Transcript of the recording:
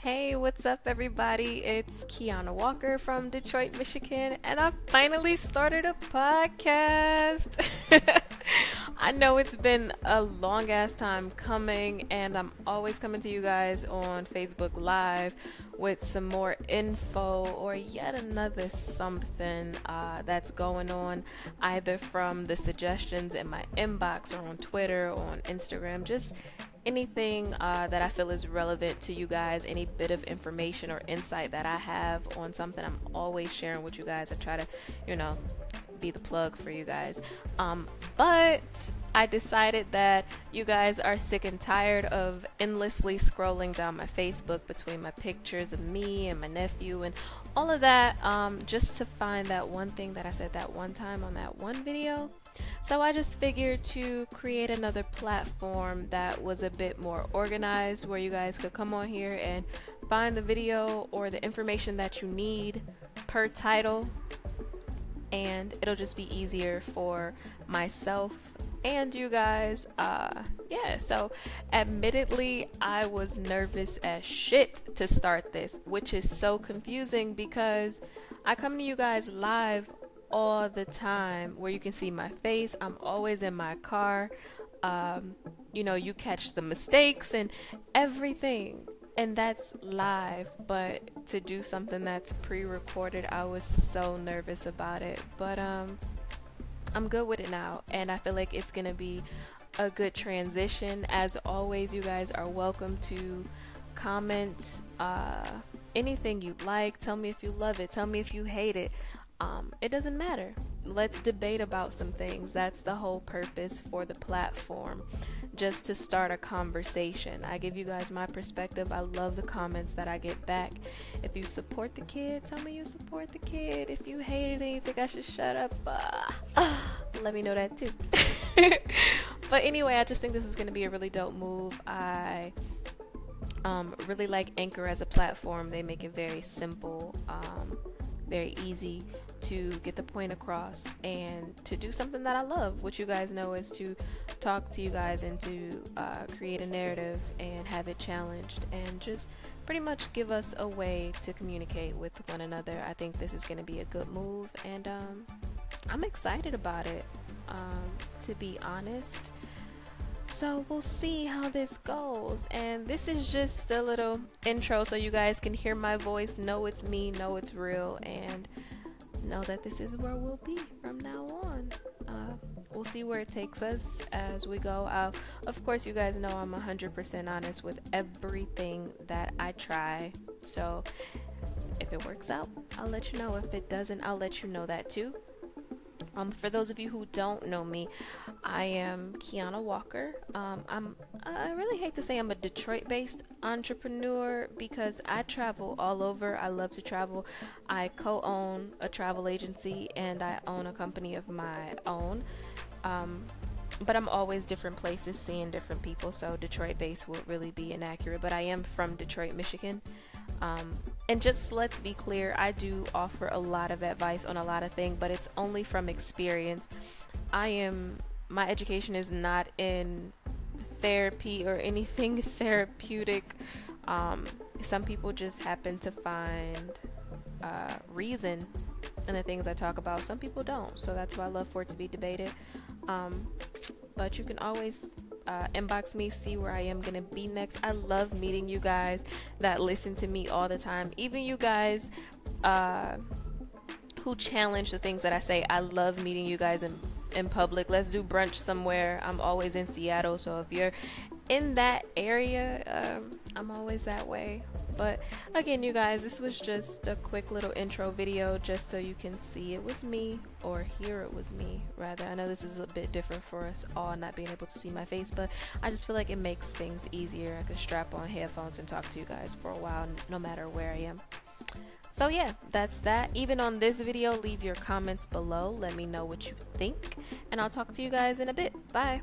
Hey, what's up, everybody? It's Kiana Walker from Detroit, Michigan, and I finally started a podcast. I know it's been a long ass time coming, and I'm always coming to you guys on Facebook Live with some more info or yet another something uh, that's going on, either from the suggestions in my inbox or on Twitter or on Instagram. Just anything uh, that I feel is relevant to you guys, any bit of information or insight that I have on something, I'm always sharing with you guys. I try to, you know, be the plug for you guys. Um, but I decided that you guys are sick and tired of endlessly scrolling down my Facebook between my pictures of me and my nephew and all of that um, just to find that one thing that I said that one time on that one video. So I just figured to create another platform that was a bit more organized where you guys could come on here and find the video or the information that you need per title and it'll just be easier for myself and you guys. Uh, yeah, so admittedly, I was nervous as shit to start this, which is so confusing because I come to you guys live all the time where you can see my face. I'm always in my car. Um, you know, you catch the mistakes and everything and that's live but to do something that's pre-recorded i was so nervous about it. But um i'm good with it now and i feel like it's gonna be a good transition. As always you guys are welcome to comment uh, anything you like. Tell me if you love it. Tell me if you hate it um, it doesn't matter let's debate about some things that's the whole purpose for the platform just to start a conversation. I give you guys my perspective. I love the comments that I get back. If you support the kid, tell me you support the kid. If you hate it and you think I should shut up, uh, let me know that too. but anyway, I just think this is going to be a really dope move. I um, really like Anchor as a platform. They make it very simple, um, very easy to get the point across and to do something that I love, which you guys know is to talk to you guys and to uh, create a narrative and have it challenged and just pretty much give us a way to communicate with one another. I think this is going to be a good move and um, I'm excited about it, um, to be honest. So we'll see how this goes. And this is just a little intro so you guys can hear my voice, know it's me, know it's real, and know that this is where we'll be from now on. Uh, we'll see where it takes us as we go. Uh, of course, you guys know I'm 100% honest with everything that I try. So if it works out, I'll let you know. If it doesn't, I'll let you know that too. Um, for those of you who don't know me, I am Kiana Walker. Um, I'm I really hate to say I'm a Detroit-based entrepreneur because I travel all over. I love to travel. I co-own a travel agency and I own a company of my own. Um, but I'm always different places, seeing different people. So Detroit-based would really be inaccurate. But I am from Detroit, Michigan. Um, and just let's be clear, I do offer a lot of advice on a lot of things, but it's only from experience. I am, my education is not in therapy or anything therapeutic. Um, some people just happen to find uh, reason in the things I talk about. Some people don't. So that's why I love for it to be debated. Um, but you can always uh, inbox me, see where I am gonna be next. I love meeting you guys that listen to me all the time, even you guys uh, who challenge the things that I say. I love meeting you guys in in public. Let's do brunch somewhere. I'm always in Seattle, so if you're in that area, um, I'm always that way. But again, you guys, this was just a quick little intro video just so you can see it was me or hear it was me, rather. I know this is a bit different for us all not being able to see my face, but I just feel like it makes things easier. I can strap on headphones and talk to you guys for a while, no matter where I am. So yeah, that's that. Even on this video, leave your comments below. Let me know what you think, and I'll talk to you guys in a bit. Bye.